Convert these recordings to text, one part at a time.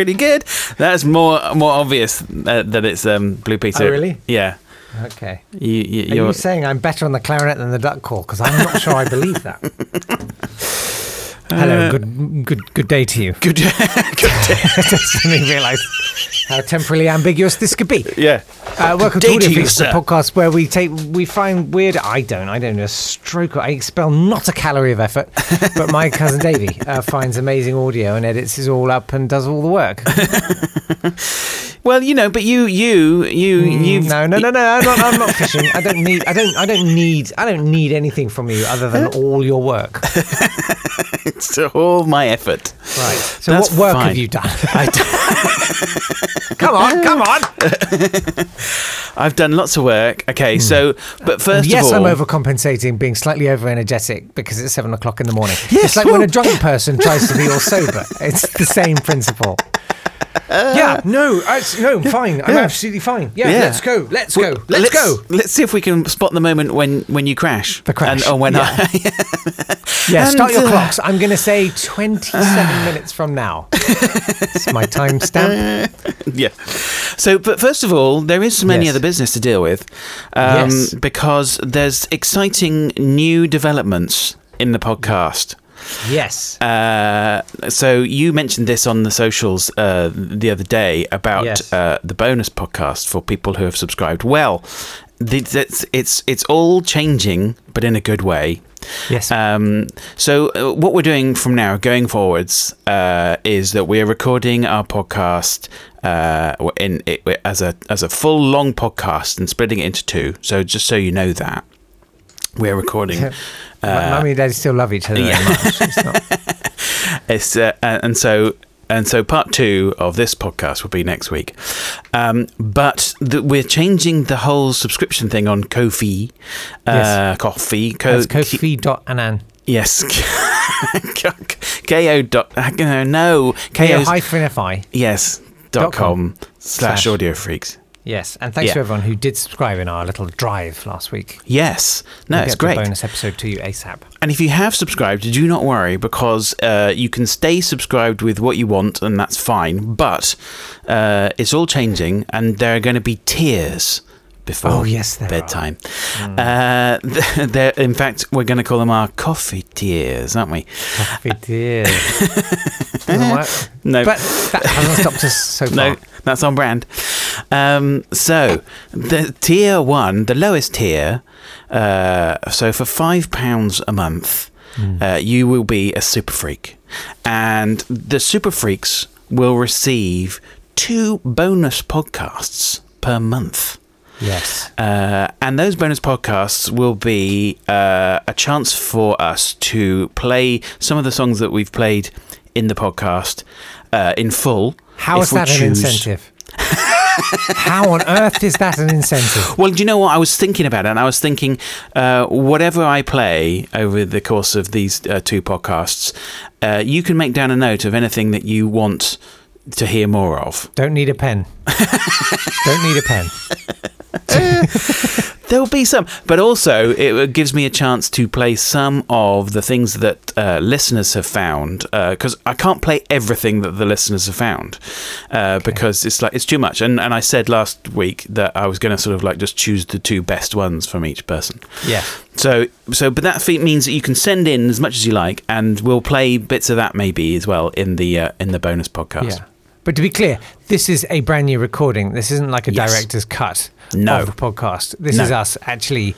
pretty good. That's more more obvious uh, that it's um, Blue Peter. Oh, really? Yeah. Okay. You, you, Are you're, you saying I'm better on the clarinet than the duck call? Because I'm not sure I believe that. Hello, good good good day to you. good. good day. Just me realise how temporally ambiguous this could be. Yeah. Uh, welcome Good to day Audio to you, Freaks, the podcast where we take we find weird. I don't. I don't. A stroke. I expel not a calorie of effort, but my cousin Davey uh, finds amazing audio and edits it all up and does all the work. Well, you know, but you, you, you, you. Mm, no, no, no, no. I'm not, I'm not fishing. I don't need. I don't. I don't need. I don't need anything from you other than all your work. It's all my effort. Right. So That's what work fine. have you done? Come on, come on. I've done lots of work. Okay, so but first Hmm. yes, of all, I'm overcompensating, being slightly over energetic because it's seven o'clock in the morning. Yes, it's like when a drunk person tries to be all sober. It's the same principle. Yeah, no, I, no, fine. I'm Uh, absolutely fine. Yeah, Yeah. let's go. Let's Well, go. Let's, go. Let's see if we can spot the moment when when you crash. The crash, And, or when yeah. I. Yeah, And, start your uh, clocks. I'm going to say 27 minutes from now. It's my time stamp. yeah. So, but first of all, there is some any Yes. other business to deal with, um, Yes. because there's exciting new developments in the podcast. Yes. Uh, so you mentioned this on the socials uh, the other day about Yes. uh, the bonus podcast for people who have subscribed. Well, the, it's it's it's all changing, but in a good way. Yes. Um, so uh, what we're doing from now going forwards uh, is that we are recording our podcast uh, in it, as a as a full long podcast and splitting it into two. So just so you know that we're recording. My Mummy and Daddy still love each other yeah. very much. It's not, It's uh, and so and so part two of this podcast will be next week. Um, but the, we're changing the whole subscription thing on Ko-fi, uh, Yes. Coffee, Co- that's Kofi.anan. yes, ko dot no no Ko hyphen fi. yes dot dot com slash- audio freaks. Yes, and thanks Yeah. to everyone who did subscribe in our little drive last week. Yes, no, We'll it's get great. The bonus episode to you ASAP. And if you have subscribed, do not worry because uh, you can stay subscribed with what you want, and that's fine. But uh, it's all changing, and there are going to be tiers before Oh, yes, bedtime. Uh, there- in fact, we're going to call them our coffee tiers, aren't we? Coffee work. No. But that hasn't stopped us so far. No, that's on brand. Um, so the tier one, the lowest tier. Uh, so for five pounds a month, uh, you will be a super freak, and the super freaks will receive two bonus podcasts per month. Yes. Uh, and those bonus podcasts will be uh, a chance for us to play some of the songs that we've played in the podcast uh, in full. How is that an incentive? How on earth is that an incentive? Well, do you know what? I was thinking about it, and I was thinking, uh, whatever I play over the course of these uh, two podcasts, uh, you can make down a note of anything that you want to hear more of. Don't need a pen. Don't need a pen. There'll be some, but also it gives me a chance to play some of the things that uh, listeners have found because I can't play everything that the listeners have found uh, because it's like it's too much. And and I said last week that I was going to sort of like just choose the two best ones from each person. Yeah. So, so, but that feat means that you can send in as much as you like, and we'll play bits of that maybe as well in the uh, in the bonus podcast. Yeah. But to be clear, this is a brand new recording. This isn't like a Yes. director's cut No. of the podcast. This No. is us actually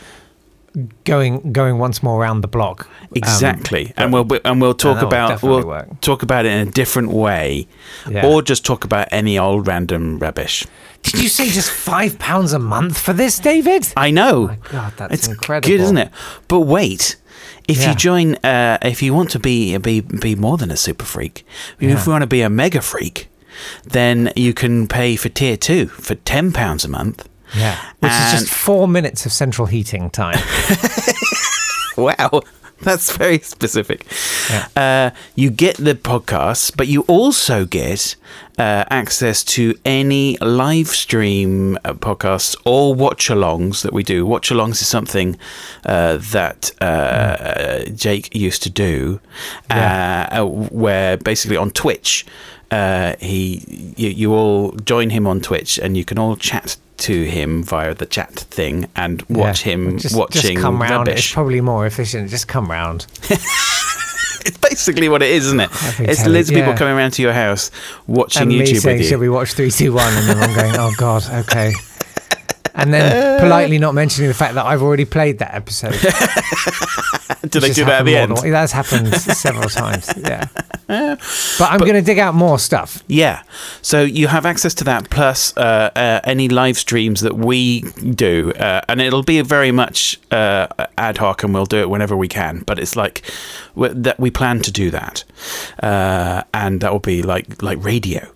going going once more around the block. Um, Exactly, and we'll and we'll talk about we'll work. talk about it in a different way, Yeah. or just talk about any old random rubbish. Did you say just five pounds a month for this, David? I know. Oh my God, that's it's incredible. good, isn't it? But wait. If Yeah. you join, uh, if you want to be be be more than a super freak, if Yeah. you want to be a mega freak, then you can pay for tier two for ten pounds a month. Yeah. Which is just four minutes of central heating time. Wow, that's very specific. Yeah. Uh, you get the podcast, but you also get uh, access to any live stream uh, podcasts or watch alongs that we do. Watch alongs is something uh, that uh, Jake used to do, Yeah. uh, uh, where basically on Twitch. Uh, he you, you all join him on Twitch, and you can all chat to him via the chat thing and watch Yeah. him just, watching Just come round. It's probably more efficient. Just come round. It's basically what it is, isn't it? It's loads of it, people coming around to your house watching and me YouTube saying, with "Shall you. we watch three, two, one? And then I'm going, "Oh God, okay." And then politely not mentioning the fact that I've already played that episode. Do they do that at the end? than- That's happened several times. Yeah. But I'm going to dig out more stuff. Yeah. So you have access to that plus uh, uh, any live streams that we do. Uh, and it'll be very much uh, ad hoc and we'll do it whenever we can. But it's like that we plan to do that. Uh, and that will be like like radio.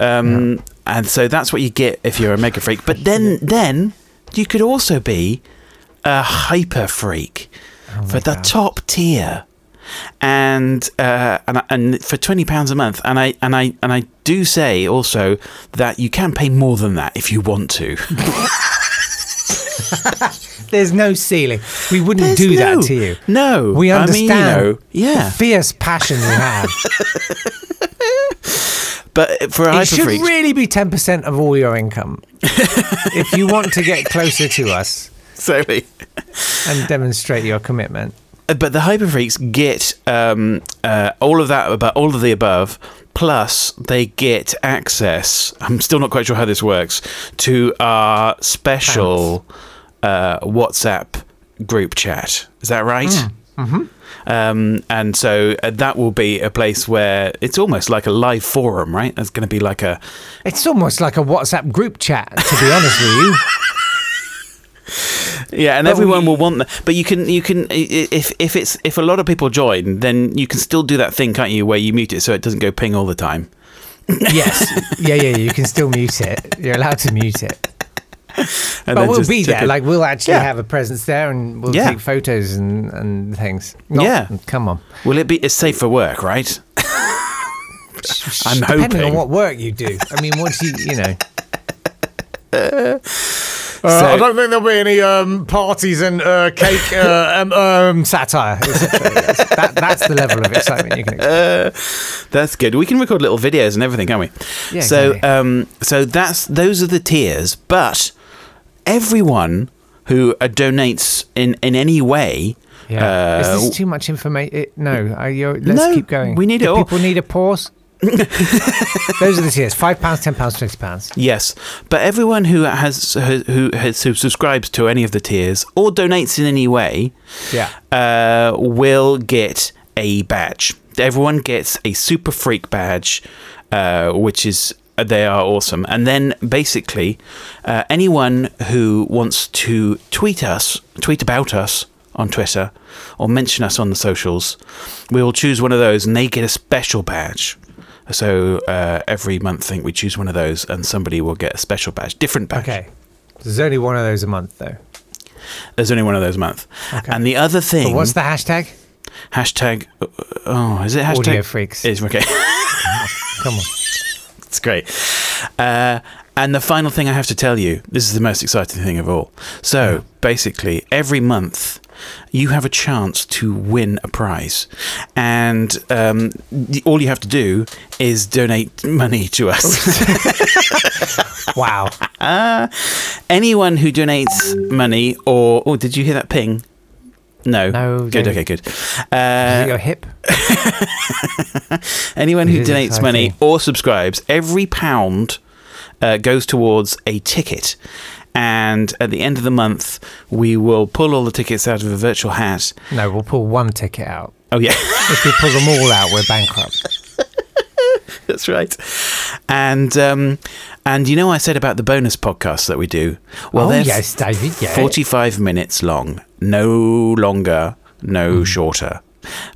Um, And so that's what you get if you're a mega freak. But then, then you could also be a hyper freak for the God. top tier and uh, and and for twenty pounds a month, and I and I and I do say also that you can pay more than that if you want to. There's no ceiling. We wouldn't There's do no- that to you. No, We I mean, understand you know, the yeah, fierce passion you have. but for it hyper should really be 10% of all your income. if you want to get closer to us sorry. and demonstrate your commitment. But the hyper freaks get um, uh, all of that, about all of the above. Plus, they get access. I'm still not quite sure how this works to our special uh, WhatsApp group chat. Is that right? Mm-hmm. Um, and so uh, that will be a place where it's almost like a live forum, right? It's going to be like a It's almost like a WhatsApp group chat, to be honest with you. Yeah, and But everyone we- will want that. But you can, you can, if if it's if a lot of people join, then you can still do that thing, can't you, where you mute it so it doesn't go ping all the time. Yes. Yeah, yeah, you can still mute it. You're allowed to mute it. And But then we'll just be there. it. Like, we'll actually Yeah. have a presence there and we'll Yeah. take photos and, and things. Not- Yeah. Come on. will it be? It's safe for work, right? I'm Depending hoping. on what work you do. I mean, once you, you know. So- I don't think there'll be any um, parties and uh, cake uh, um, um, satire. That, that's the level of excitement you can expect. That's good. We can record little videos and everything, can't we? Yeah, so, exactly. um, so that's those are the tiers. But everyone who uh, donates in in any way, Yeah. uh, Is this too much information? No. Are you, let's No, keep going. we need Do it all. People need a pause. Those are the tiers: five pounds, ten pounds, twenty pounds. Yes, but everyone who has who has who subscribes to any of the tiers or donates in any way, Yeah. uh, will get a badge. Everyone gets a super freak badge, uh, which is they are awesome. And then basically, uh, anyone who wants to tweet us, tweet about us on Twitter, or mention us on the socials, we will choose one of those, and they get a special badge. So uh, every month, I think we choose one of those, and somebody will get a special badge, different badge. Okay. There's only one of those a month, though. There's only one of those a month. Okay. And the other thing, But what's the hashtag? hashtag? Oh, is it hashtag? Audio freaks. Is okay. Come on. It's great. Uh, and the final thing I have to tell you this is the most exciting thing of all. So basically, every month you have a chance to win a prize. And um, all you have to do is donate money to us. Wow. Anyone who donates money, or. Oh, did you hear that ping? No. No, Good, okay, good. Is Uh, it your hip? Anyone who donates money or subscribes, every pound uh, goes towards a ticket. And at the end of the month, we will pull all the tickets out of a virtual hat. No, we'll pull one ticket out. Oh, yeah, If we pull them all out, we're bankrupt. that's right. And um, and you know, I said about the bonus podcasts that we do. Well, oh, they're yes, David. Yeah. 45 minutes long, no longer, no Hmm. shorter,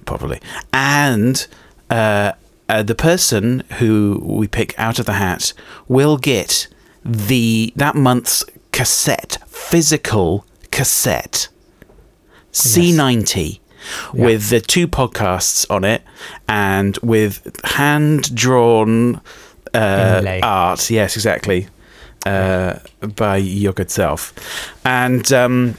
probably. And uh, uh, the person who we pick out of the hat will get the that month's cassette, physical cassette, C90. With the two podcasts on it and with hand drawn uh, art. Yes, exactly. Uh, by your good self. And um,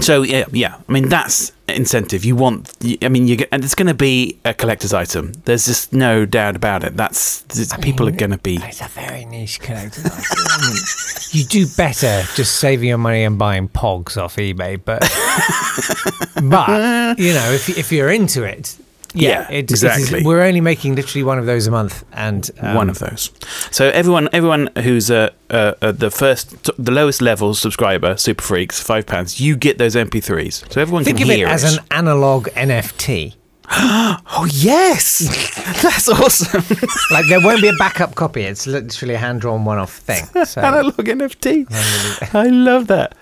So yeah, yeah. I mean that's incentive. You want. I mean, you get, and it's going to be a collector's item. There's just no doubt about it. That's people mean, are going to be. It's a very niche collector's item. You do better just saving your money and buying pogs off eBay, but but you know if if you're into it, Yeah, it- it is- exactly. we're only making literally one of those a month, and um, one of those. So everyone, everyone who's uh, uh, uh, the first, the lowest level subscriber, Super Freaks, five pounds, you get those MP3s. So everyone think can of it hear as an analog NFT. Oh yes, that's awesome. Like there won't be a backup copy. It's literally a hand drawn one off thing. So Analog NFT. I love that.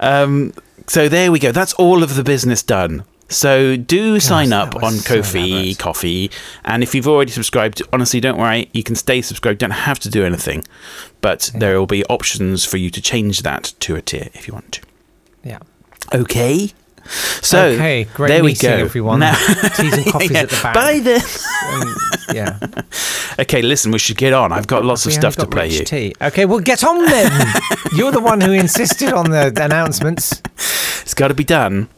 Um, so there we go. That's all of the business done. So do sign up on so Ko-fi elaborate. Coffee, and if you've already subscribed, honestly, don't worry. You can stay subscribed. Don't have to do anything, but there will be options for you to change that to a tier if you want to. yeah. Okay. So okay, great there we go. everyone. Now- Teas and coffees Yeah, at the back. Bye then. Um, yeah. Okay, listen, we should get on. I've got lots of stuff to play you. Tea. Okay, well, get on then. You're the one who insisted on the announcements. It's got to be done.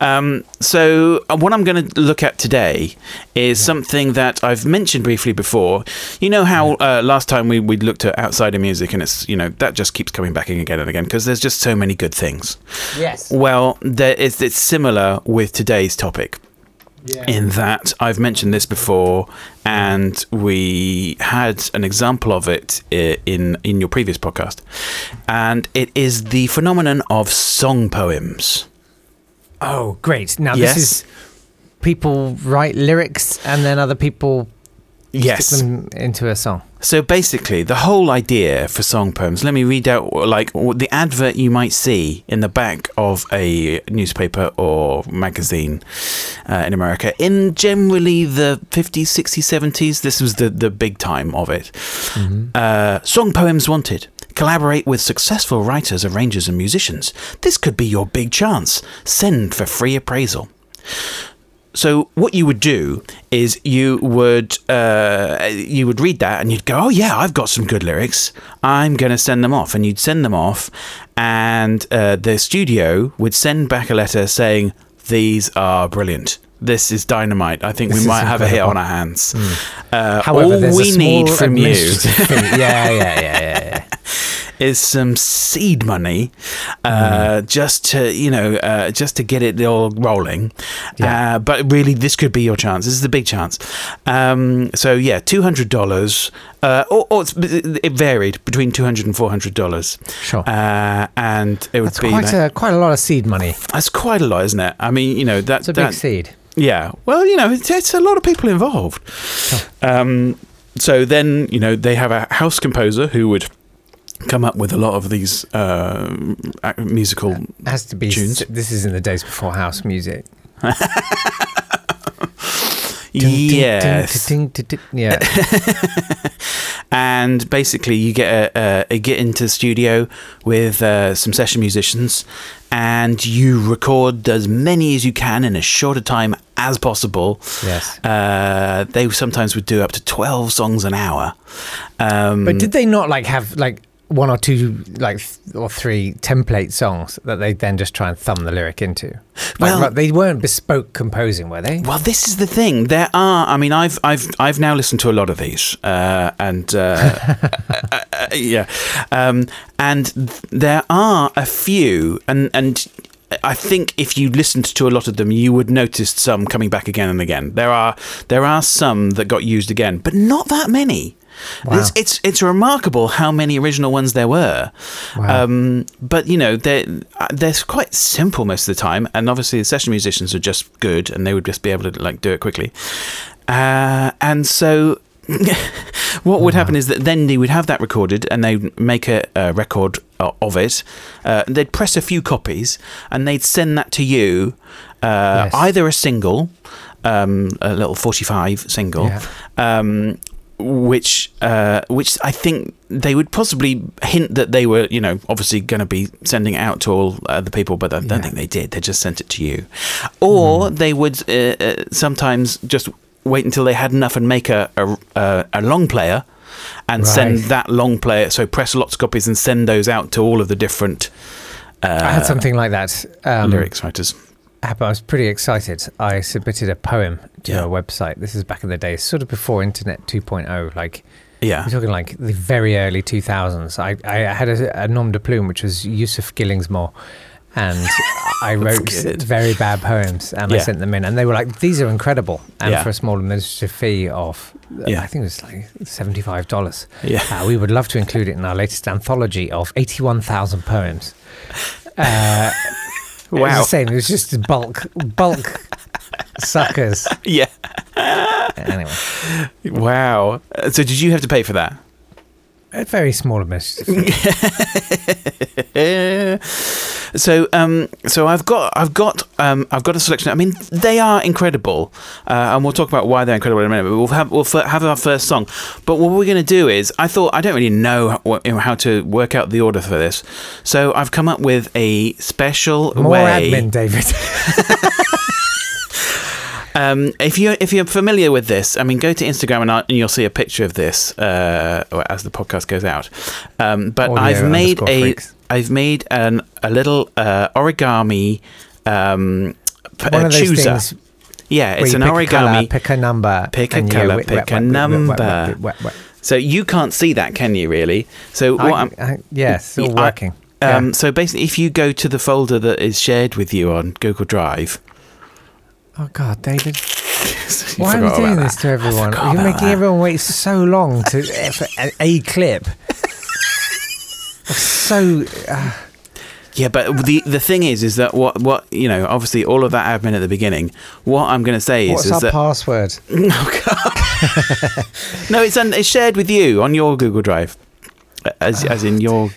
Um, so, uh, what I'm going to look at today is something that I've mentioned briefly before. You know how uh, last time we, we looked at outsider music, and it's, you know, that just keeps coming back in again and again because there's just so many good things. Yes. Well, there is, it's similar with today's topic. Yeah. in that I've mentioned this before, and we had an example of it eh, in in your previous podcast, and it is the phenomenon of song poems. Oh, great. Now, Yes. this is people write lyrics and then other people Yes. into a song. So basically, the whole idea for song poems. Let me read out like the advert you might see in the back of a newspaper or magazine uh, in America in generally the 50s, 60s, 70s. This was the the big time of it. Uh, song poems wanted. Collaborate with successful writers, arrangers, and musicians. This could be your big chance. Send for free appraisal. So what you would do is you would uh, you would read that and you'd go, oh yeah, I've got some good lyrics. I'm going to send them off, and you'd send them off, and uh, the studio would send back a letter saying these are brilliant. This is dynamite. I think This we might have a hit on our hands. Uh, However, all we need from you. Yeah, yeah, yeah, yeah, yeah. Is some seed money, uh, just to you know, uh, just to get it all rolling. Yeah. Uh, but really, this could be your chance. This is the big chance. Um, so yeah, two hundred dollars, uh, or, or it's, it varied between two hundred and four hundred dollars. Sure. Uh, and it would That's be quite like- a quite a lot of seed money. that's quite a lot, isn't it? I mean, you know, that, It's a that big seed. yeah. Well, you know, it's, it's a lot of people involved. Um, so then, you know, they have a house composer who would come up with a lot of these uh, musical. It has to be. tunes. This is in the days before house music. Yes. Yeah. and basically you get a, a, a get into the studio with uh, some session musicians and you record as many as you can in as short a time as possible Yes. uh, they sometimes would do up to 12 songs an hour um, But did they not like have like one or two like th- or three template songs that they then just try and thumb the lyric into? Like, Well- right, they weren't bespoke composing, were they? Well, this is the thing. There are. I mean, I've I've I've now listened to a lot of these, uh, and uh, uh, uh, yeah, um, and there are a few, and and. I think if you listened to a lot of them, you would notice some coming back again and again. There are there are some that got used again, but not that many. Wow. It's, it's it's remarkable how many original ones there were. Wow. Um, but you know they're uh, they're quite simple most of the time, and obviously the session musicians are just good, and they would just be able to like do it quickly. Uh, and so, what would happen is that then they would have that recorded, and they'd make a, a record uh, of it. Uh, they'd press a few copies, and they'd send that to you, uh, Yes. either a single, um, a little forty-five single, Yeah. um, which uh, which I think they would possibly hint that they were, you know, obviously going to be sending it out to all other people, but I don't Yeah. think they did. They just sent it to you, or they would uh, uh, sometimes just wait until they had enough and make a a, a, a long player. And send that long player, so press lots of copies and send those out to all of the different I had something like that. Um, lyrics writers. I was pretty excited. I submitted a poem to Yeah. a website. This is back in the day, sort of before Internet 2.0. Like Yeah. we're talking like the very early 2000s. I, I had a, a nom de plume, which was Yusuf Gillingsmore. And I wrote very bad poems and I sent them in. And they were like, these are incredible. And Yeah. for a small administrative fee of, uh, Yeah. I think it was like $75. Yeah. Uh, we would love to include it in our latest anthology of 81,000 poems. Uh, It was Wow. the same. It was just bulk, bulk suckers. Yeah. Anyway, Wow. So did you have to pay for that? A very small administrative. so um so I've got I've got um I've got a selection. I mean they are incredible, uh, and we'll talk about why they're incredible in a minute. But we'll have we'll f- have our first song. But what we're going to do is I thought I don't really know what, how to work out the order for this, so I've come up with a special More way. admin, David. Um, if you if you're familiar with this, I mean, go to Instagram and, I- and you'll see a picture of this uh, as the podcast goes out. Um, but Audio I've made a freaks. have made an a little uh, origami um, p- One of those chooser. things Yeah, it's an pick origami. colour, pick a number, Pick a colour, whip, pick a number. so you can't see that, can you? Really? So what I, I, yes, it's all I- working. um, Yeah. so basically, if you go to the folder that is shared with you on Google Drive, Oh God, David! Why are we doing this that. to everyone? You're making that. everyone wait so long to eh, for a, a clip. so uh, Yeah, but the the thing is, is that what what you know, obviously all of that admin at the beginning. What I'm going to say is, what's is our that password? oh god, no, it's un, it's shared with you on your Google Drive, as as in ah, your.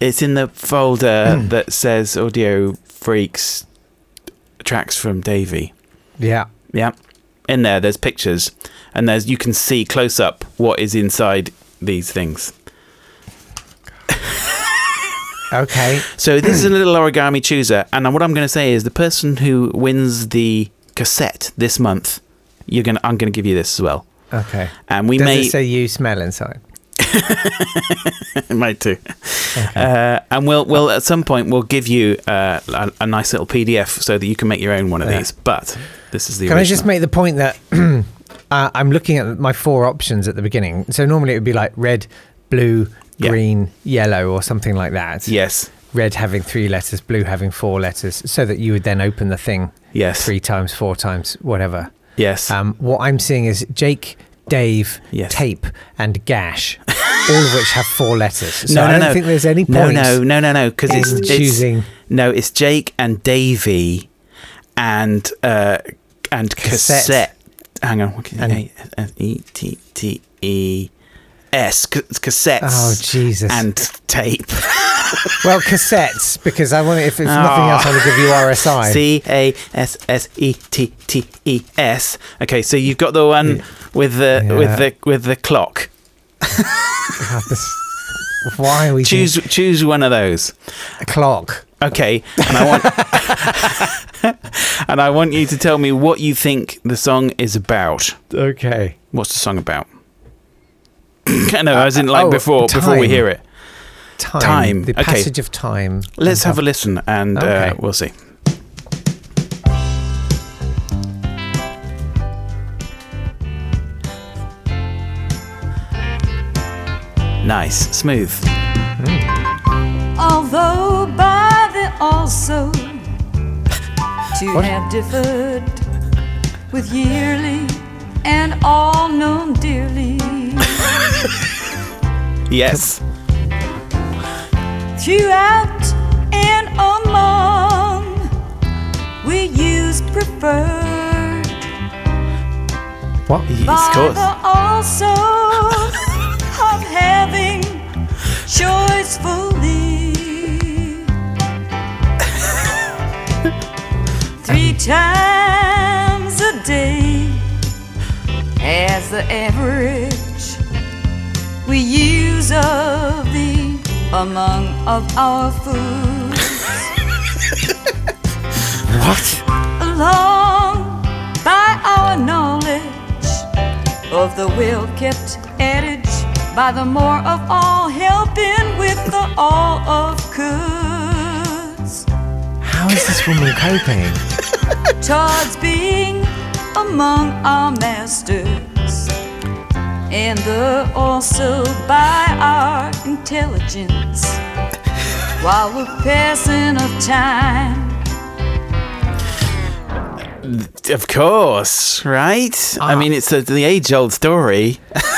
It's in the folder hmm. that says Audio Freaks tracks from Davey. Yeah. Yeah, in there, there's pictures, and there's you can see close up what is inside these things. Okay. So this is a little origami chooser, and what I'm going to say is the person who wins the cassette this month, you're gonna I'm going to give you this as well, Okay. and we Does may it say you smell inside? might too, Okay. uh, and we'll we'll at some point we'll give you uh, a, a nice little PDF so that you can make your own one of Yeah. these. But this is the Can I original. just make the point that uh, I'm looking at my four options at the beginning? So normally it would be like red, blue, Yeah. green, yellow, or something like that. yes, Red having three letters, blue having four letters, so that you would then open the thing yes, three times, four times, whatever. yes, Um, what I'm seeing is Jake, Dave, Yes. Tape, and Gash, all of which have four letters. So No, I no, don't no. think there's any no, point no, no, no, no, because in it's, it's choosing. no, it's Jake and Davey, and uh, and Cassette. cassette. Hang on, what can- And- A- S- E T T E S cassettes. Oh Jesus! and tape. well, cassettes because I want. If, if nothing Oh. else, I to give you RSI. C A S S E T T E S. Okay, so you've got the one with the with the with the clock. God, this- why are we Choose choose one of those. a clock? Okay, and I want and I want you to tell me what you think the song is about. Okay. What's the song about? no, as in like oh, before before we hear it. Time. Time, The okay. passage of time. Let's have a listen and uh, we'll see. Nice, smooth. Although by the also to What? have differed with yearly and all known dearly Yes. throughout and among we use preferred What? Yes, of course. also having choicefully three times a day as the average we use of the among of our foods What? along by our knowledge of the well kept adage by the more of all helping with the all of good is this woman coping? towards being among our masters and uh, also by our intelligence while we're passing of time Of course, right? I Ah. mean, it's a, the age-old story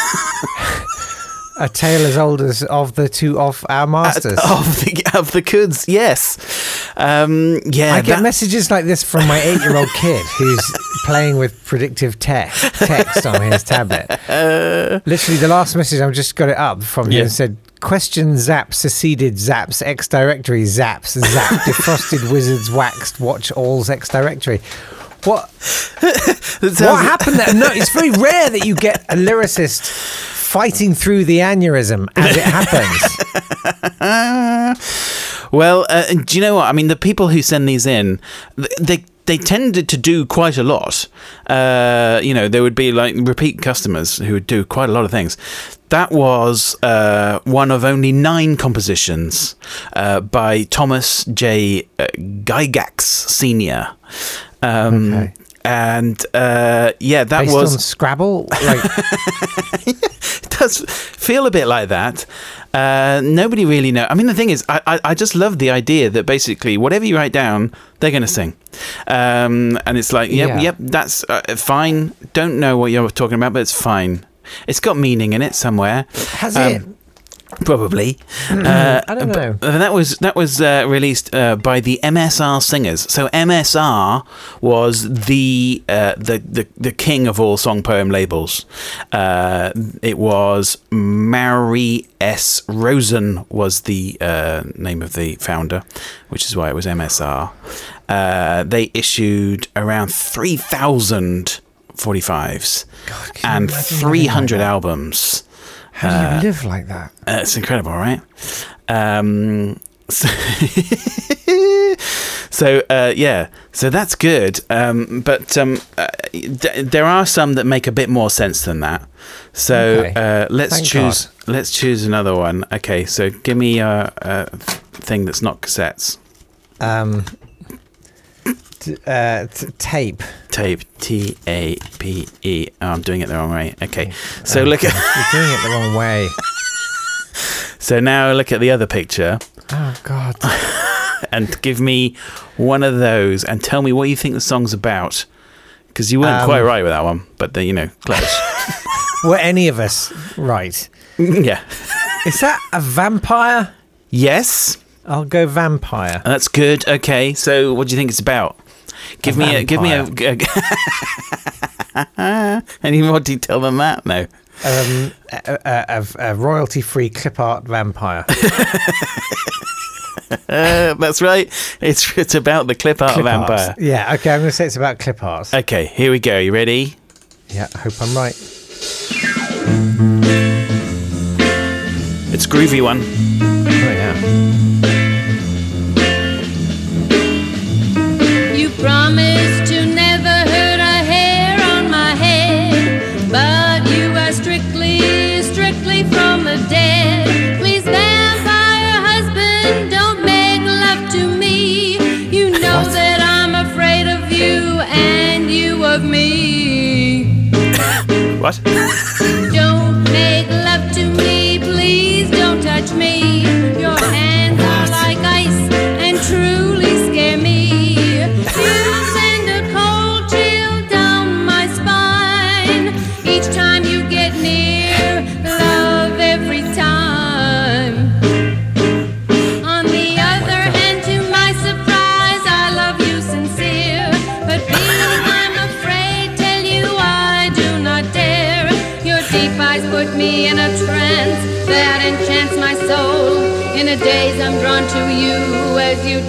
A tale as old as of the two of our masters. of the of the goods. Yes, um, yeah. I get that- messages like this from my eight-year-old kid who's playing with predictive text text on his tablet. Literally, the last message I've just got it up from him Yeah. and said, "Question zap seceded zaps x directory zaps zap defrosted wizards waxed watch all's x directory." What what happened there? No, it's very rare that you get a lyricist fighting through the aneurysm as it happens. Well, uh, do you know what? I mean, the people who send these in, they they tended to do quite a lot. Uh, you know, there would be like repeat customers who would do quite a lot of things. That was uh, one of only nine compositions uh, by Thomas J. uh, Gygax Senior. Um, Okay. And uh, yeah, that Based was on Scrabble, like does feel a bit like that. Uh, nobody really know. I mean, the thing is, I, I, I just love the idea that basically whatever you write down, they're going to sing. Um, and it's like, yep, Yeah. yep, that's uh, fine. Don't know what you're talking about, but it's fine. It's got meaning in it somewhere. has Um, it? Probably. uh, I don't know. but- that was that was uh, released uh, by the MSR singers. So MSR was the uh, the, the the king of all song poem labels. Uh, it was Mary S. Rosen was the uh, name of the founder, which is why it was MSR. Uh, they issued around three thousand 45s can you and 300 that? albums. How do you live like that? Uh, it's incredible, right? Um, so, so, uh, yeah, so that's good. Um, but um, uh, th- there are some that make a bit more sense than that. So Okay. uh, let's Thank choose. Let's choose another one. Okay, so give me a, a thing that's not cassettes. Um, t- uh, t- tape. Tape. T A P E. Oh, I'm doing it the wrong way. Okay, so look at. You're doing it the wrong way. So now look at the other picture. Oh God. and give me one of those and tell me what you think the song's about. Because you weren't Um, quite right with that one, but the, you know, close. Were any of us right? yeah. Is that a vampire? Yes, I'll go vampire. that's good. Okay, so what do you think it's about? Give me a give me a, a any more detail than that? No. Um, a, a, royalty-free clip art vampire. Uh, that's right. It's it's about the clip art Clip vampire. arts. Yeah. Okay. I'm going to say it's about clip arts. Okay, here we go. You ready? yeah. I hope I'm right. It's a groovy one. Oh yeah. You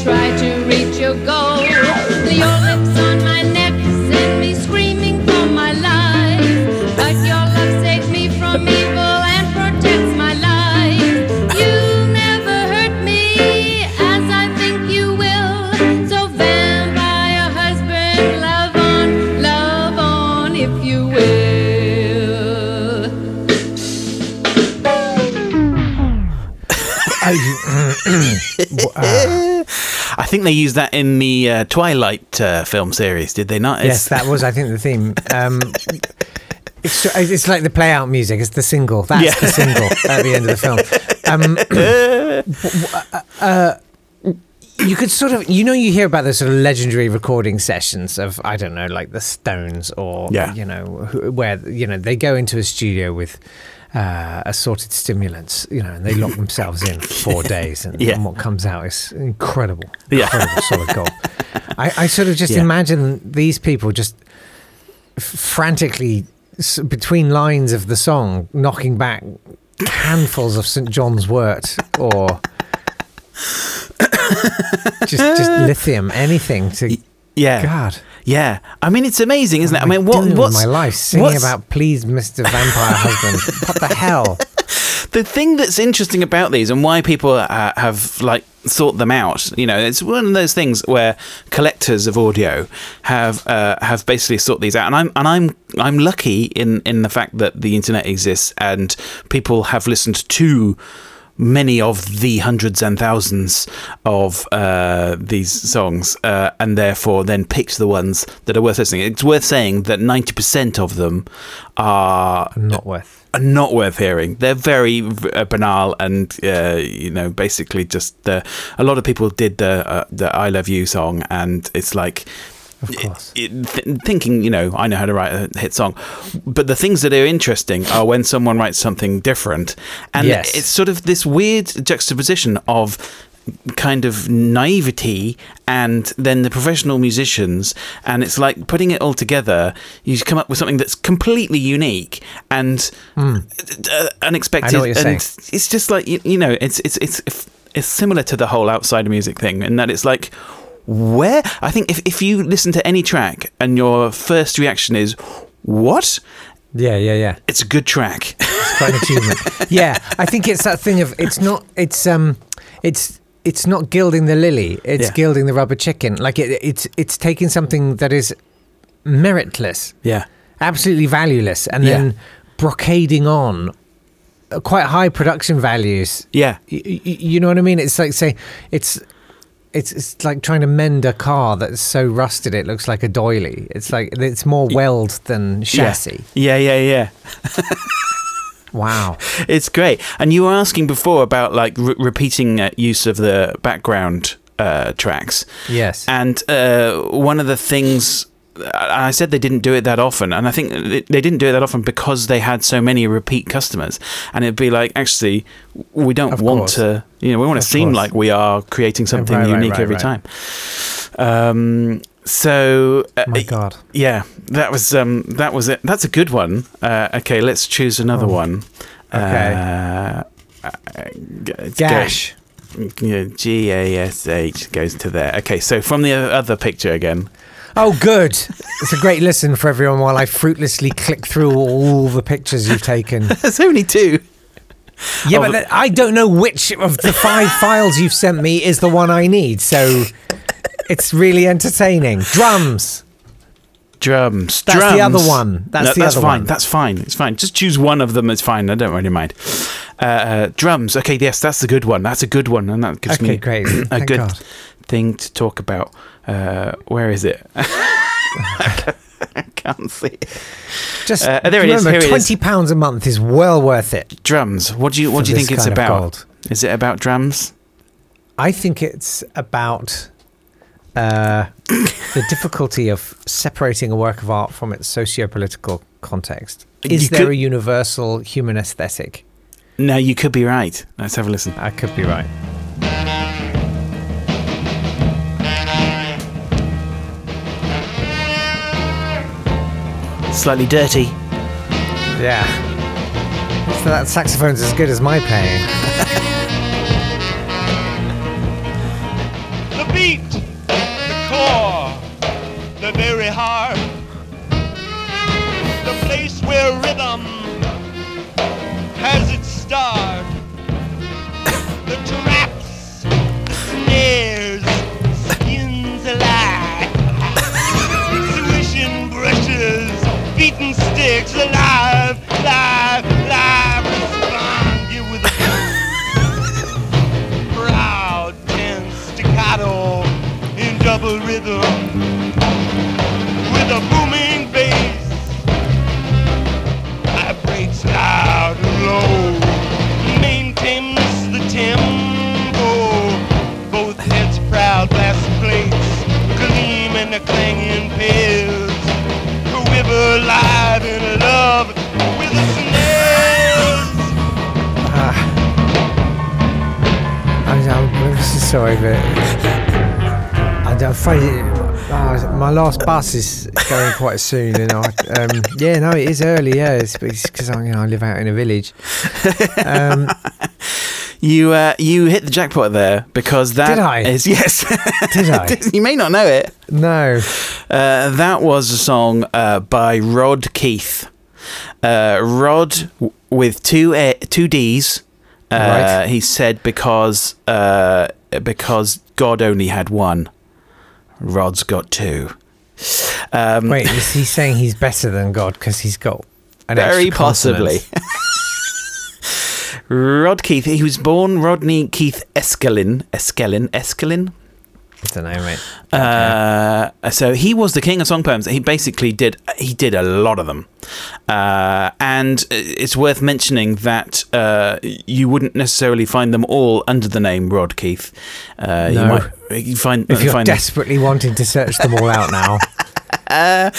try to reach your goal. Think they used that in the uh, Twilight uh, film series, did they not? Yes, that was, I think, the theme. Um, it's, it's like the play out music. It's the single. That's Yeah. the single at the end of the film. Um, w- uh, you could sort of, you know, you hear about those sort of legendary recording sessions of, I don't know, like the Stones or, Yeah. you know, where, you know, they go into a studio with uh, assorted stimulants, you know, and they lock themselves in for four days and, Yeah. and what comes out is incredible, Yeah. incredible solid gold. I, I sort of just Yeah. imagine these people just f- frantically s- between lines of the song knocking back handfuls of St John's wort or just just lithium anything to yeah, God yeah. I mean, it's amazing, isn't it? I mean, what what's my life singing what's- about please Mr Vampire Husband what the hell the thing that's interesting about these and why people uh, have like sought them out you know it's one of those things where collectors of audio have uh, have basically sought these out and I'm and I'm I'm lucky in in the fact that the internet exists and people have listened to many of the hundreds and thousands of uh, these songs, uh, and therefore then picked the ones that are worth listening. It's worth saying that ninety percent of them are not worth are not worth hearing. They're very uh, banal and uh, you know basically just the. A lot of people did the uh, the "I Love You" song, and it's like. Of course. it- th- thinking, you know, I know how to write a hit song, but the things that are interesting are when someone writes something different, and Yes. it's sort of this weird juxtaposition of kind of naivety and then the professional musicians and it's like putting it all together you come up with something that's completely unique and uh, unexpected. I know what you're and saying. it's just like you, you know it's it's it's it's similar to the whole outside music thing in that it's like where? I think if, if you listen to any track and your first reaction is what? Yeah yeah yeah. It's a good track. It's quite an achievement. Yeah I think it's that thing of it's not it's um it's it's not gilding the lily it's Yeah. gilding the rubber chicken. Like it, it's it's taking something that is meritless yeah. absolutely valueless and Yeah. then brocading on quite high production values. Yeah. Y- y- you know what I mean? It's like say, it's it's it's like trying to mend a car that's so rusted it looks like a doily. It's like it's more weld than chassis. yeah yeah yeah Wow. It's great. And you were asking before about like re- repeating uh, use of the background uh, tracks. Yes. And uh, one of the things I I said they didn't do it that often, and I think they didn't do it that often because they had so many repeat customers. And it'd be like, actually, we don't Of want course. to, you know, we want Of to seem course. like we are creating something right, unique right, every right. time. Um, so uh, My God. yeah, that was um, that was it. That's a good one. Uh, okay, let's choose another Oh. one. Okay. Uh, uh, Gash. go- yeah, G A S H goes to there. Okay, so from the other picture again. Oh, good. It's a great listen for everyone while I fruitlessly click through all the pictures you've taken. There's only two. Yeah, Oh, but but- I don't know which of the five files you've sent me is the one I need. So it's really entertaining. Drums. Drums. That's the other one. That's No, the that's other fine. one. That's fine. It's fine. Just choose one of them. It's fine. I don't really mind. Uh, uh, drums. Okay, yes, that's a good one. That's a good one, and that gives Okay, me great. a Thank good God. thing to talk about. Uh, where is it? I can't see it. Just Uh, there it is, remember, here it is. twenty pounds a month is well worth it. Drums. What do you What do you think it's about? gold. Is it about drums? I think it's about uh, the difficulty of separating a work of art from its socio-political context. Is You there could- a universal human aesthetic? No, you could be right. Let's have a listen. I could be right. Slightly dirty. Yeah. So that saxophone's as good as my playing. the beat, the core, the very heart, the place where rhythm has its start. Sticks, alive, my last bus is going quite soon, and I, um, yeah, no, it is early. Yeah, it's because I, you know, I live out in a village. Um, You uh, you hit the jackpot there because that Did I? is- yes. Did I? you may not know it. no, Uh, that was a song uh, by Rodd Keith. Uh, Rodd w- with two a- two D's. Uh, Right. He said because uh, because God only had one. Rodd's got two. Um, wait, is he saying he's better than God because he's got an Very possibly. Rodd Keith. He was born Rodney Keith Eskelin. Eskelin. Eskelin. I don't know, mate. Uh, so he was the king of song poems. He basically did he did a lot of them, uh, and it's worth mentioning that uh, you wouldn't necessarily find them all under the name Rodd Keith. Uh, You No. might you find If you're find them- desperately wanting to search them all out now,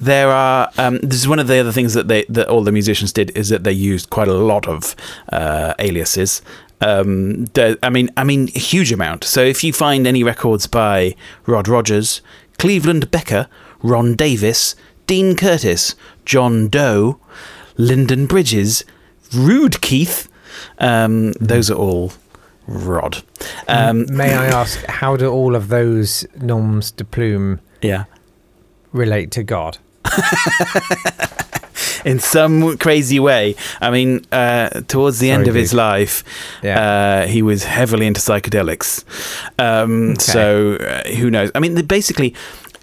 there are um, this is one of the other things that they that all the musicians did is that they used quite a lot of uh, aliases. Um, I mean, I mean, a huge amount. So if you find any records by Rodd Rogers, Cleveland Becker, Ron Davis, Dean Curtis, John Doe, Lyndon Bridges, Rude Keith, um, those are all Rodd. Um, may I ask, how do all of those noms de plume yeah. relate to God? in some crazy way. I mean, uh, towards the end Sorry, of his life, Yeah. uh, he was heavily into psychedelics. Um, Okay. So uh, who knows? I mean, basically.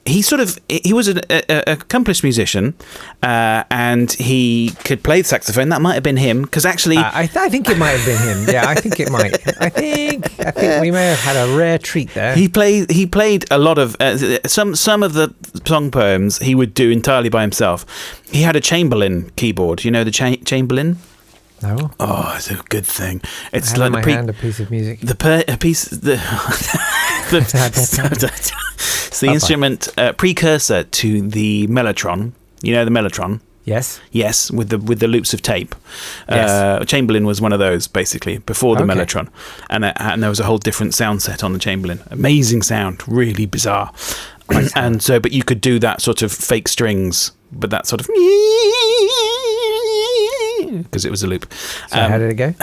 He sort of he was an a, a accomplished musician, uh, and he could play the saxophone. That might have been him, because actually, Uh, I, th- I think it might have been him. Yeah, I think it might. I think I think we may have had a rare treat there. He played. He played a lot of uh, some. Some of the song poems he would do entirely by himself. He had a Chamberlin keyboard. You know the cha- Chamberlin. no, Oh, it's a good thing. It's like my pre- hand a piece of music. the per- a piece the, the it's the instrument uh, precursor to the mellotron. You know the mellotron. yes. Yes, with the with the loops of tape. Yes. Uh, Chamberlin was one of those basically before the Okay. mellotron, and uh, and there was a whole different sound set on the Chamberlin. Amazing sound, really bizarre. and so, but you could do that sort of fake strings, but that sort of because it was a loop. So how did it go?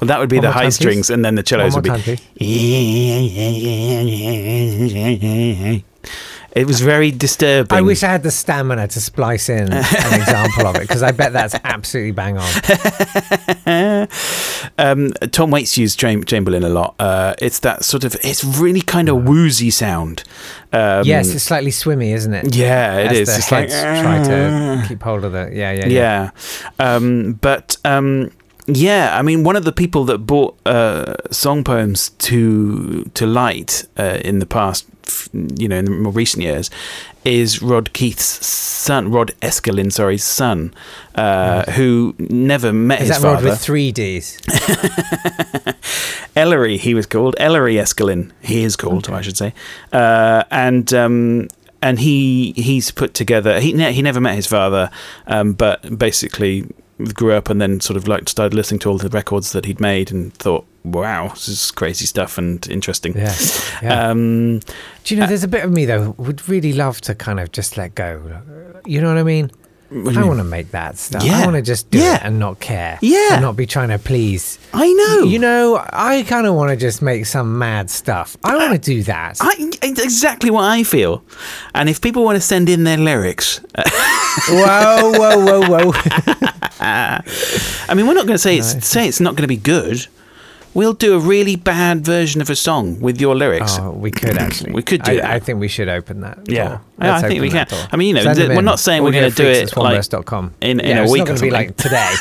Well, that would be One the high time, please. strings, and then the cellos would be. time, It was very disturbing. I wish I had the stamina to splice in an example of it because I bet that's absolutely bang on. um, Tom Waits used Cham- Chamberlin a lot. Uh, it's that sort of. It's really kind of woozy sound. Um, yes, it's slightly swimmy, isn't it? yeah, it As is. The It's like try to keep hold of the. Yeah, yeah, yeah. yeah. Um, but um, yeah, I mean, one of the people that brought uh, song poems to to light uh, in the past, you know, in the more recent years, is Rodd Keith's son, Rod Eskelin, sorry, son, uh, who never met Is his that Rod father. with three D's? Ellery, he was called Ellery Eskelin. He is called, I should say, uh, and um, and he he's put together. He ne- he never met his father, um, but basically grew up and then sort of like started listening to all the records that he'd made and thought, wow, this is crazy stuff and interesting. Yeah. yeah. Um, Do you know, there's a bit of me though would really love to kind of just let go. You know what I mean? what do you I want to make that stuff. Yeah. I want to just do Yeah. it and not care. Yeah. And not be trying to please. I know. You know, I kind of want to just make some mad stuff. I want to do that. I, it's exactly what I feel. And if people want to send in their lyrics, whoa, whoa, whoa, whoa. I mean, we're not going to say it's say it's not going to be good. We'll do a really bad version of a song with your lyrics. Oh, we could actually. We could do I, that. I think we should open that. Yeah. Yeah, I think we can. door. I mean, you know, th- we're not saying we're gonna do it, like, in- in yeah, a it's week not or gonna be like today.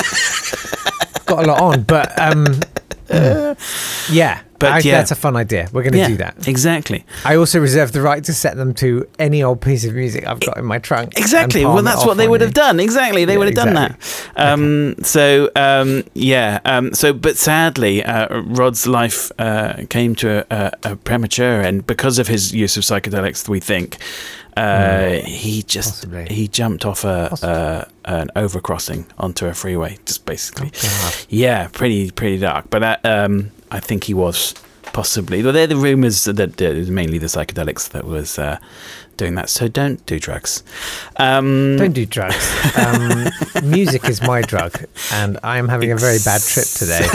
Got a lot on, but um, yeah. But I, yeah. that's a fun idea. We're going to yeah, do that. exactly. I also reserve the right to set them to any old piece of music I've got in my trunk. Exactly. Well, that's what they would you. have done. Exactly. They Yeah, would have done that. Um, So, um, yeah. Um, so, but sadly, uh, Rodd's life uh, came to a, a, a premature end because of his use of psychedelics. We think uh, he just Possibly. he jumped off a, a an overcrossing onto a freeway, just basically. God. Yeah, pretty pretty dark. But uh, um, I think he was possibly. Well, they're the rumors that uh, mainly the psychedelics that was uh, doing that. So don't do drugs. Um, Don't do drugs. Um, music is my drug, and I am having a very bad trip today.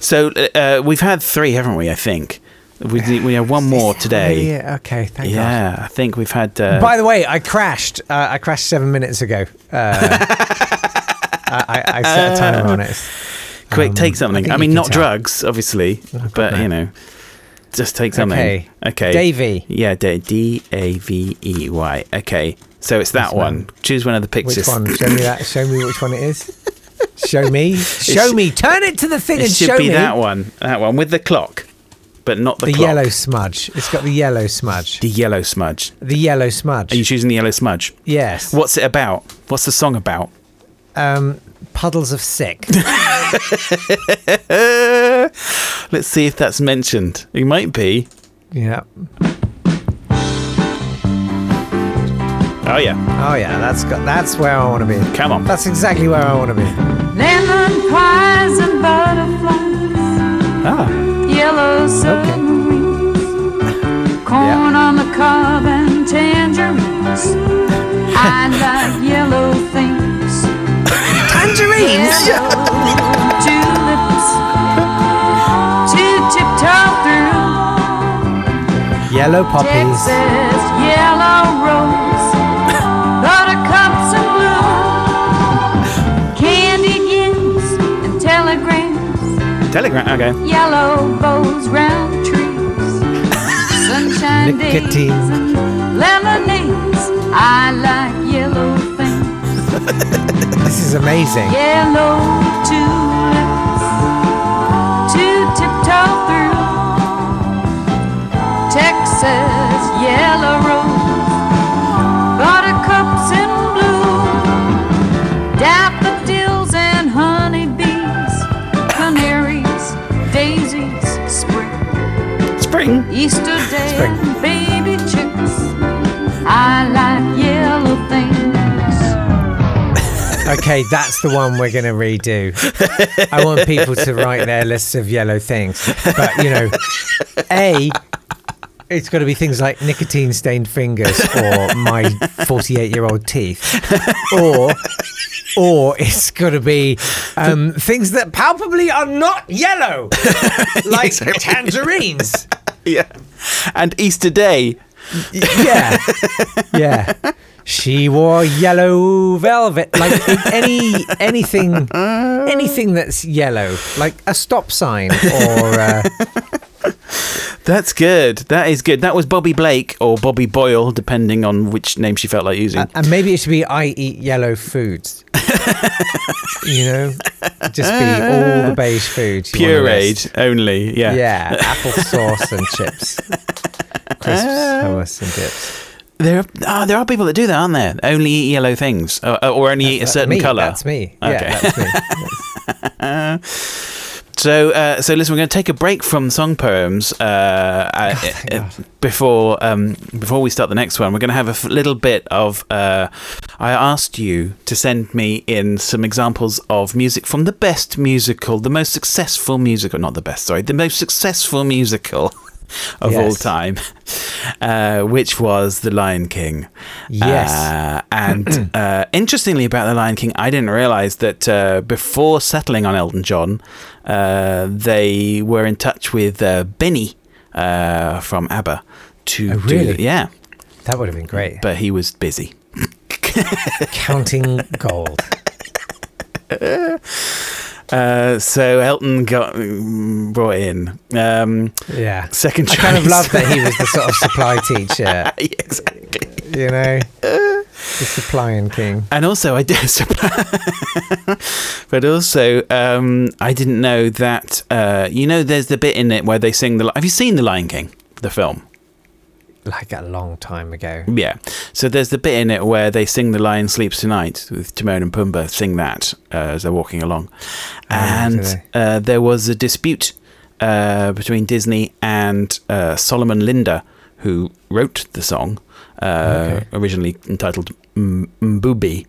so uh, uh, we've had three, haven't we? I think we we have one more today. Yeah, okay, thank Yeah, I think we've had. Uh, By the way, I crashed. Uh, I crashed seven minutes ago. Uh, I, I, I set a timer on it. quick, um, take something. think I, mean, not tell. drugs, obviously, but you know, just take something. Okay. Okay. Davey. Yeah, D D A V E Y. Okay, so it's that one. Choose one of the pictures. Which one? Show me that. Show me which one it is. Show me. Show sh- me. Turn it to the thing It and should be that one. That one with the clock, but not the, the clock. yellow smudge. It's got the yellow smudge. The yellow smudge. The yellow smudge. Are you choosing the yellow smudge? yes. What's it about? What's the song about? Um, puddles of sick. Let's see if that's mentioned. It might be. yeah. Oh yeah. Oh yeah. That's got. That's where I want to be. Come on. That's exactly where I want to be. Lemon pies and butterflies, Ah. Yellow submarines, corn on the cob and tangerines. I like yellow things. Tangerines. Yellow tulips to tiptoe through. Yellow poppies. Texas yellow rose, Telegram. Okay. yellow bows round trees, sunshine days Nicotine. and lemonades. I like yellow things, This is amazing. yellow tulips to tiptoe through. Texas yellow rose, Spring. Easter day, Spring. baby chicks. I like yellow things. Okay, that's the one we're going to redo. I want people to write their lists of yellow things. But, you know, A, it's got to be things like nicotine stained fingers or my 48 year old teeth. Or. Or it's got to be um, things that palpably are not yellow, like tangerines. Yeah. And Easter Day. Yeah, yeah. She wore yellow velvet, like any anything, anything that's yellow, like a stop sign or uh, That's good. That is good. That was Bobbi Blake or Bobbi Boyle, depending on which name she felt like using. and maybe it should be I eat yellow foods. you know, just be all the beige foods. you wanna list. Pureed only. Yeah. Yeah, Apple sauce and chips, crisps, hummus and dips. There are ah, there are people that do that, aren't there? Only eat yellow things, or, or only eat a certain me, color. That's me. Yeah, that's me. So, uh, so listen, we're going to take a break from song poems uh, uh, uh, before um, before we start the next one. We're going to have a f- little bit of. Uh, I asked you to send me in some examples of music from the best musical, the most successful musical, not the best, sorry, the most successful musical of all time, uh, which was The Lion King. Yes. Uh, and uh, interestingly about The Lion King, I didn't realize that uh, before settling on Elton John, uh, they were in touch with uh, Benny uh, from ABBA to Oh, do really? yeah, That would have been great. but he was busy. Counting gold. Uh, so Elton got brought in. Um, Yeah. second I kind of love that he was the sort of supply teacher, Yeah, exactly. you know? The Supplying King. And also, I did, but also, um, I didn't know that. Uh, you know, there's the bit in it where they sing the. Have you seen The Lion King, the film? Like a long time ago. Yeah. So there's the bit in it where they sing "The Lion Sleeps Tonight" with Timon and Pumbaa sing that uh, as they're walking along, and uh, there was a dispute uh, between Disney and uh, Solomon Linda, who wrote the song, uh, Okay. originally entitled M- Mbube.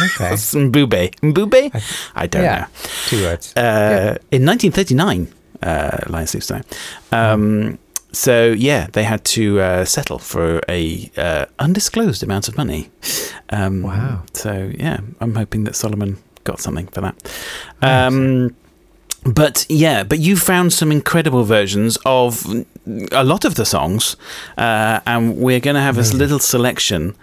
Okay. Mbube. Mbube? I don't know. Two words. Uh, In 1939, uh, Lion Sleeps Tonight. Um, so yeah, they had to uh, settle for a uh, undisclosed amount of money. Um, Wow. So yeah, I'm hoping that Solomon got something for that. Um, but yeah, but you found some incredible versions of a lot of the songs, uh, and we're going to have this little selection.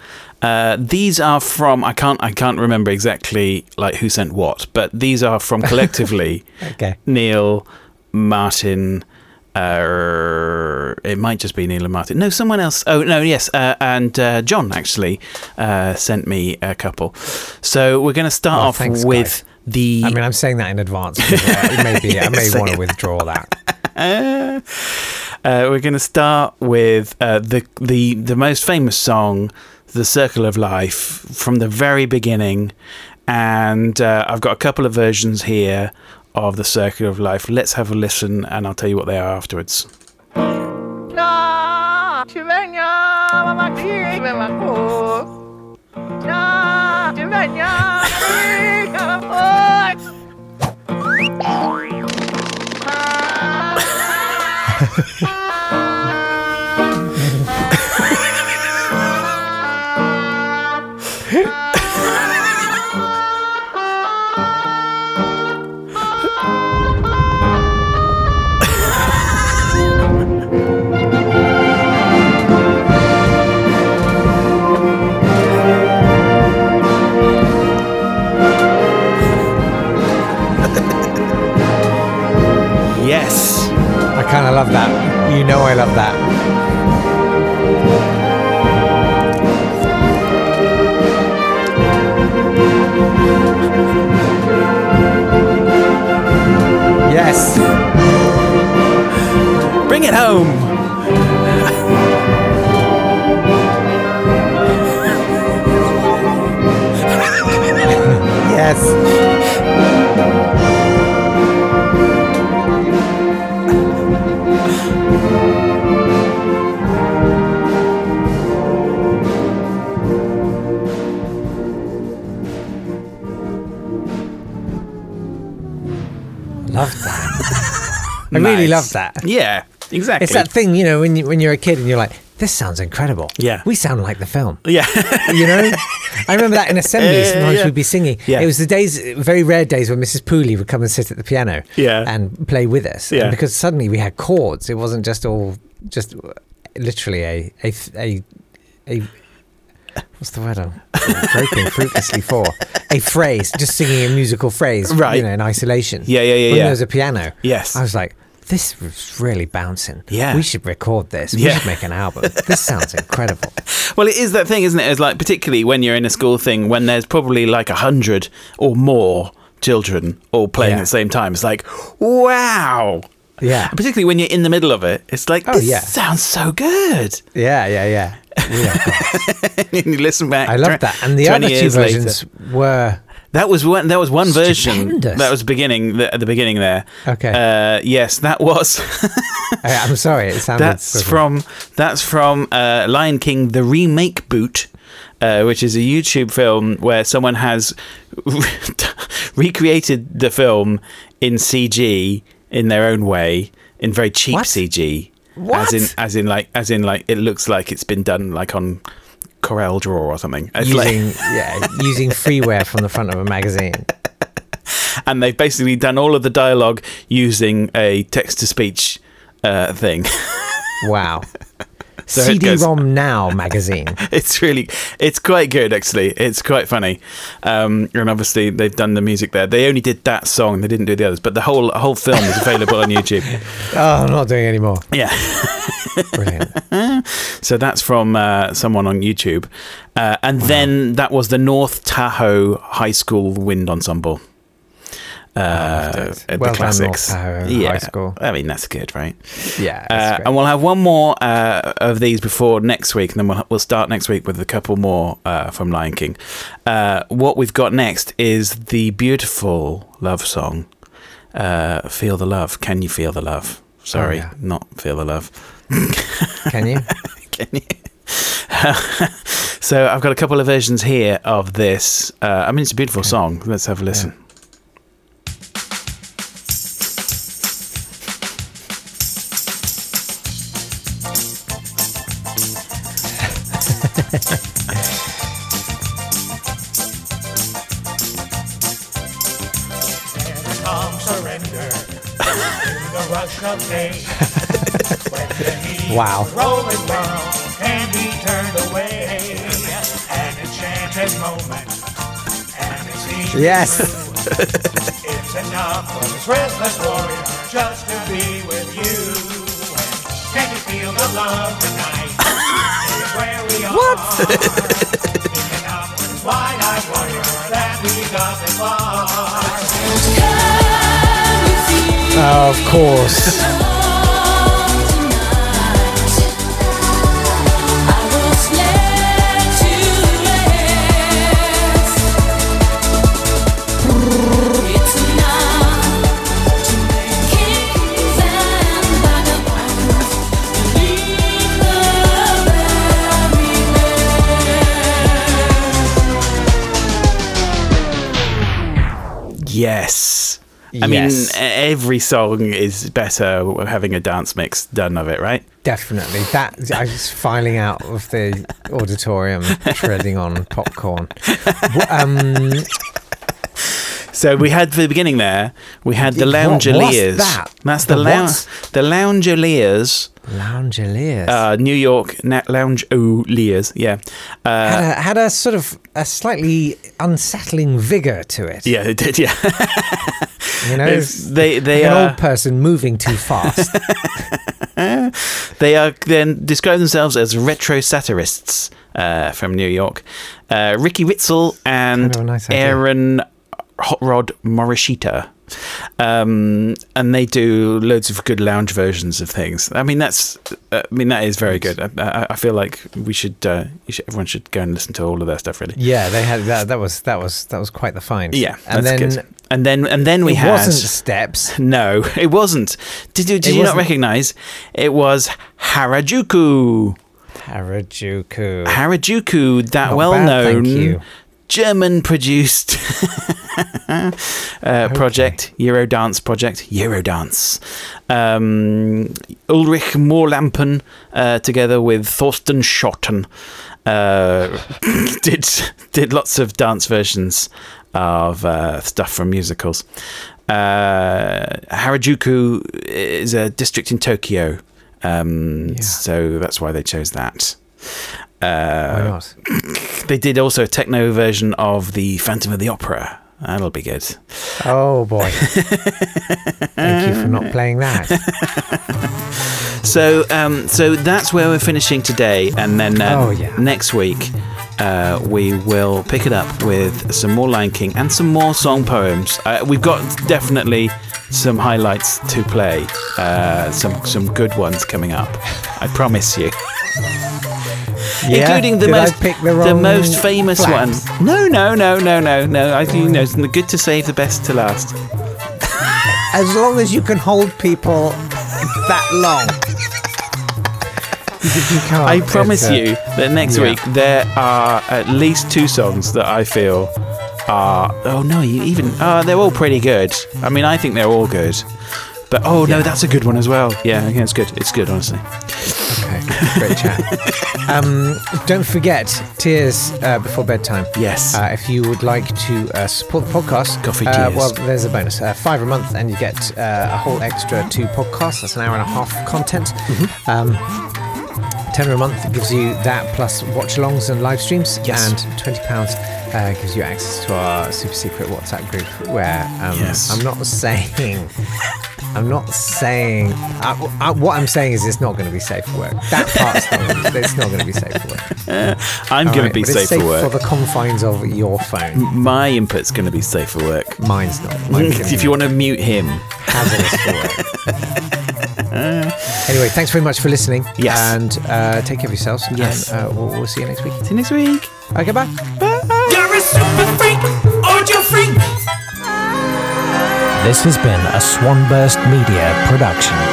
Uh, these are from I can't I can't remember exactly like who sent what, but these are from collectively Okay. Neil, Martin. Uh, it might just be Neil and Martin. No, someone else. Oh no, yes, uh, and uh, John actually uh, sent me a couple. So we're going to start Oh, off thanks, with the. I mean, I'm saying that in advance. uh, it may be. I may want to withdraw that. Uh, we're going to start with uh, the the the most famous song, "The Circle of Life," from the very beginning, and uh, I've got a couple of versions here of "The Circle of Life." Let's have a listen, and I'll tell you what they are afterwards. Love that. You know, I love that. Yes. Bring it home. Yes. I really love that. Yeah, exactly. It's that thing, you know, when you when you're a kid and you're like, this sounds incredible. Yeah. We sound like the film. Yeah. You know? I remember that in assembly, Yeah, sometimes yeah. we'd be singing. Yeah. It was the days, very rare days when Mrs. Pooley would come and sit at the piano Yeah. and play with us. Yeah. And because suddenly we had chords. It wasn't just all, just literally a, a, a, a what's the word I'm groping fruitlessly for? A phrase, just singing a musical phrase, Right. you know, in isolation. Yeah, yeah, yeah, When yeah. there was a piano. Yes. I was like, this was really bouncing. Yeah. We should record this. We Yeah. should make an album. This sounds incredible. Well, it is that thing, isn't it? It's like particularly when you're in a school thing when there's probably like a hundred or more children all playing Yeah. at the same time. It's like, wow. Yeah. And particularly when you're in the middle of it, it's like, Oh, this yeah. sounds so good. Yeah, yeah, yeah. yeah. and you listen back. I love that. And the 20 other two years later. versions were That was one. That was one version. That was beginning the, at the beginning there. Okay. Uh, yes, that was. I'm sorry, it sounded. that's from. That's from uh, Lion King: The Remake Boot, uh, which is a YouTube film where someone has recreated the film in CG in their own way, in very cheap What? CG. What? As in, as in, like, as in, like, it looks like it's been done like on Corel Draw or something. It's like- using yeah using freeware from the front of a magazine. and they've basically done all of the dialogue using a text to speech uh, thing. Wow. So CD-ROM Now magazine. it's really, it's quite good actually. It's quite funny, um, and obviously they've done the music there. They only did that song. They didn't do the others, but the whole whole film is available on YouTube. Oh, I'm not doing any more. Yeah. Brilliant. So that's from uh, someone on YouTube. Uh, and then that was the North Tahoe High School Wind Ensemble. Uh, the Well classics. North Tahoe yeah, High School. I mean, that's good, right? Yeah. Uh, great. and we'll have one more uh, of these before next week, and then we'll, we'll start next week with a couple more uh, from Lion King. Uh, what we've got next is the beautiful love song, uh, "Feel the Love." Can you feel the love? Sorry, yeah. not feel the love. Can you? Can you? so I've got a couple of versions here of this. Uh, I mean, it's a beautiful song. Let's have a listen. Come surrender in the rush of day. when the heat Wow. rolling world can be turned away. An enchanted moment. And it seems Yes. it's enough for this restless warrior just to be with you. Can you feel the love tonight? Is where we are. What? enough for wide-eyed warrior that we got this far. Of course. Yes. I Yes. mean, every song is better having a dance mix done of it, right? Definitely. That I was filing out of the auditorium, treading on popcorn. Um, So we had for the beginning there, we had the What- what's that? That's the, The lounge. what? The Loungeliers, Loungeliers. uh, New York na- Loungeliers. Yeah, uh, had, a, had a sort of a slightly unsettling vigor to it. yeah, it did. Yeah, You know, they they like an old person moving too fast. they are then describe themselves as retro satirists uh, from New York. Uh, Ricky Ritzel and Kind of nice. Aaron Hot Rod Morishita. Um, and they do loads of good lounge versions of things. I mean, that's, uh, I mean, that is very good. I, I, feel like we should, uh, you should, everyone should go and listen to all of their stuff. Really, yeah, they had that. That was that was that was quite the find. yeah, and that's then good. And then, and then we it had wasn't steps. no, it wasn't. Did you, did It you not recognize? It was Harajuku. Harajuku. Harajuku, that Not well bad, thank known you. German produced uh, project, Eurodance project, Eurodance. Um, Ulrich Moorlampen, uh, together with Thorsten Schotten, uh, did did lots of dance versions of uh, stuff from musicals. Uh, Harajuku is a district in Tokyo, um, Yeah. so that's why they chose that. Uh, they did also a techno version of the Phantom of the Opera. That'll be good. Oh boy! Thank you for not playing that. So, um, so that's where we're finishing today, and then uh, Oh, yeah. next week uh, we will pick it up with some more Lion King and some more song poems. Uh, we've got definitely some highlights to play, uh, some some good ones coming up. I promise you. Yeah? including the Did most pick the, wrong most famous flaps? one. No, no, no, no, no, no. I think you know it's good to save the best to last. As long as you can hold people that long. You, you can't. I promise uh, you that next yeah. week there are at least two songs that I feel are. Oh no, you even. Uh, they're all pretty good. I mean, I think they're all good. But oh no, that's a good one as well. Yeah, yeah, it's good. It's good, honestly. Great chat. Um, don't forget Tears uh, Before Bedtime. Yes. Uh, if you would like to uh, support the podcast, Ko-fi uh, Tears. well, there's a bonus. Uh, five a month, and you get uh, a whole extra two podcasts. That's an hour and a half of content. Mm-hmm. Um, Tenner a month gives you that plus watch alongs and live streams, Yes. and £20 uh, gives you access to our super secret WhatsApp group where um, Yes. I'm not saying I'm not saying. I, I, what I'm saying is it's not going to be safe for work. That part's not. it's not going to be safe for work. I'm going right, to be but it's safe, for work. for the confines of your phone. My input's going to be safe for work. Mine's not. Mine's if you want to mute him, hazardous for work. anyway, thanks very much for listening. Yes. And uh, take care of yourselves. Yes. And, uh, we'll, we'll see you next week. see you next week. Okay, bye. You're a super freak, This has been a Swanburst Media production.